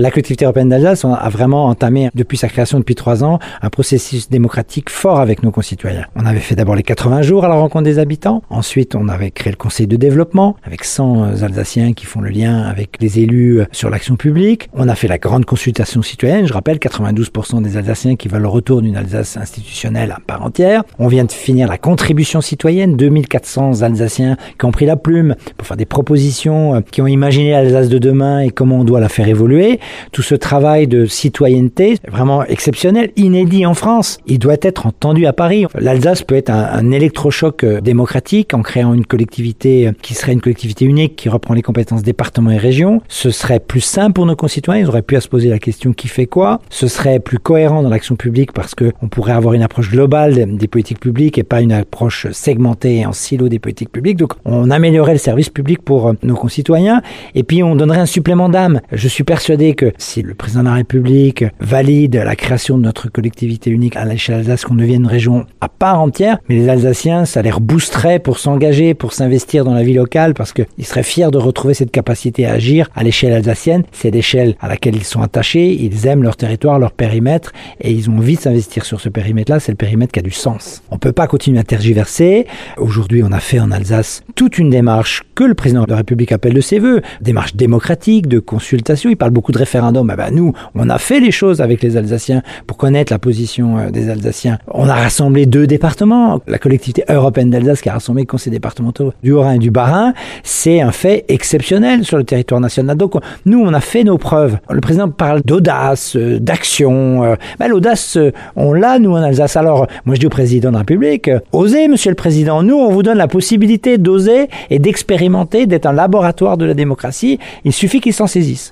La collectivité européenne d'Alsace a vraiment entamé, depuis sa création depuis trois ans, un processus démocratique fort avec nos concitoyens. On avait fait d'abord les 80 jours à la rencontre des habitants. Ensuite, on avait créé le conseil de développement avec 100 euh, Alsaciens qui font le lien avec les élus euh, sur l'action publique. On a fait la grande consultation citoyenne. Je rappelle, 92% des Alsaciens qui veulent le retour d'une Alsace institutionnelle à part entière. On vient de finir la contribution citoyenne. 2400 Alsaciens qui ont pris la plume pour faire des propositions, euh, qui ont imaginé l'Alsace de demain et comment on doit la faire évoluer tout ce travail de citoyenneté vraiment exceptionnel, inédit en France. Il doit être entendu à Paris. L'Alsace peut être un, électrochoc euh, démocratique en créant une collectivité euh, qui serait une collectivité unique qui reprend les compétences départements et régions. Ce serait plus simple pour nos concitoyens. Ils auraient pu se poser la question qui fait quoi? Ce serait plus cohérent dans l'action publique parce que on pourrait avoir une approche globale des politiques publiques et pas une approche segmentée en silo des politiques publiques. Donc on améliorerait le service public pour euh, nos concitoyens et puis on donnerait un supplément d'âme. Je suis persuadé que si le président de la République valide la création de notre collectivité unique à l'échelle Alsace, qu'on devienne une région à part entière, mais les Alsaciens, ça les reboosterait pour s'engager, pour s'investir dans la vie locale, parce qu'ils seraient fiers de retrouver cette capacité à agir à l'échelle alsacienne. C'est l'échelle à laquelle ils sont attachés, ils aiment leur territoire, leur périmètre, et ils ont envie de s'investir sur ce périmètre-là. C'est le périmètre qui a du sens. On peut pas continuer à tergiverser. Aujourd'hui, on a fait en Alsace toute une démarche que le président de la République appelle de ses voeux, démarche démocratique, de consultation. Il parle beaucoup de référendum. Eh ben, nous, on a fait les choses avec les Alsaciens pour connaître la position euh, des Alsaciens. On a rassemblé deux départements. La collectivité européenne d'Alsace qui a rassemblé les conseils départementaux du Haut-Rhin et du Bas-Rhin, c'est un fait exceptionnel sur le territoire national. Donc, nous, on a fait nos preuves. Le président parle d'audace, euh, d'action. Euh. Ben, l'audace, on l'a, nous, en Alsace. Alors, moi, je dis au président de la République, osez, monsieur le président. Nous, on vous donne la possibilité d'oser et d'expérimenter, d'être un laboratoire de la démocratie. Il suffit qu'il s'en saisisse.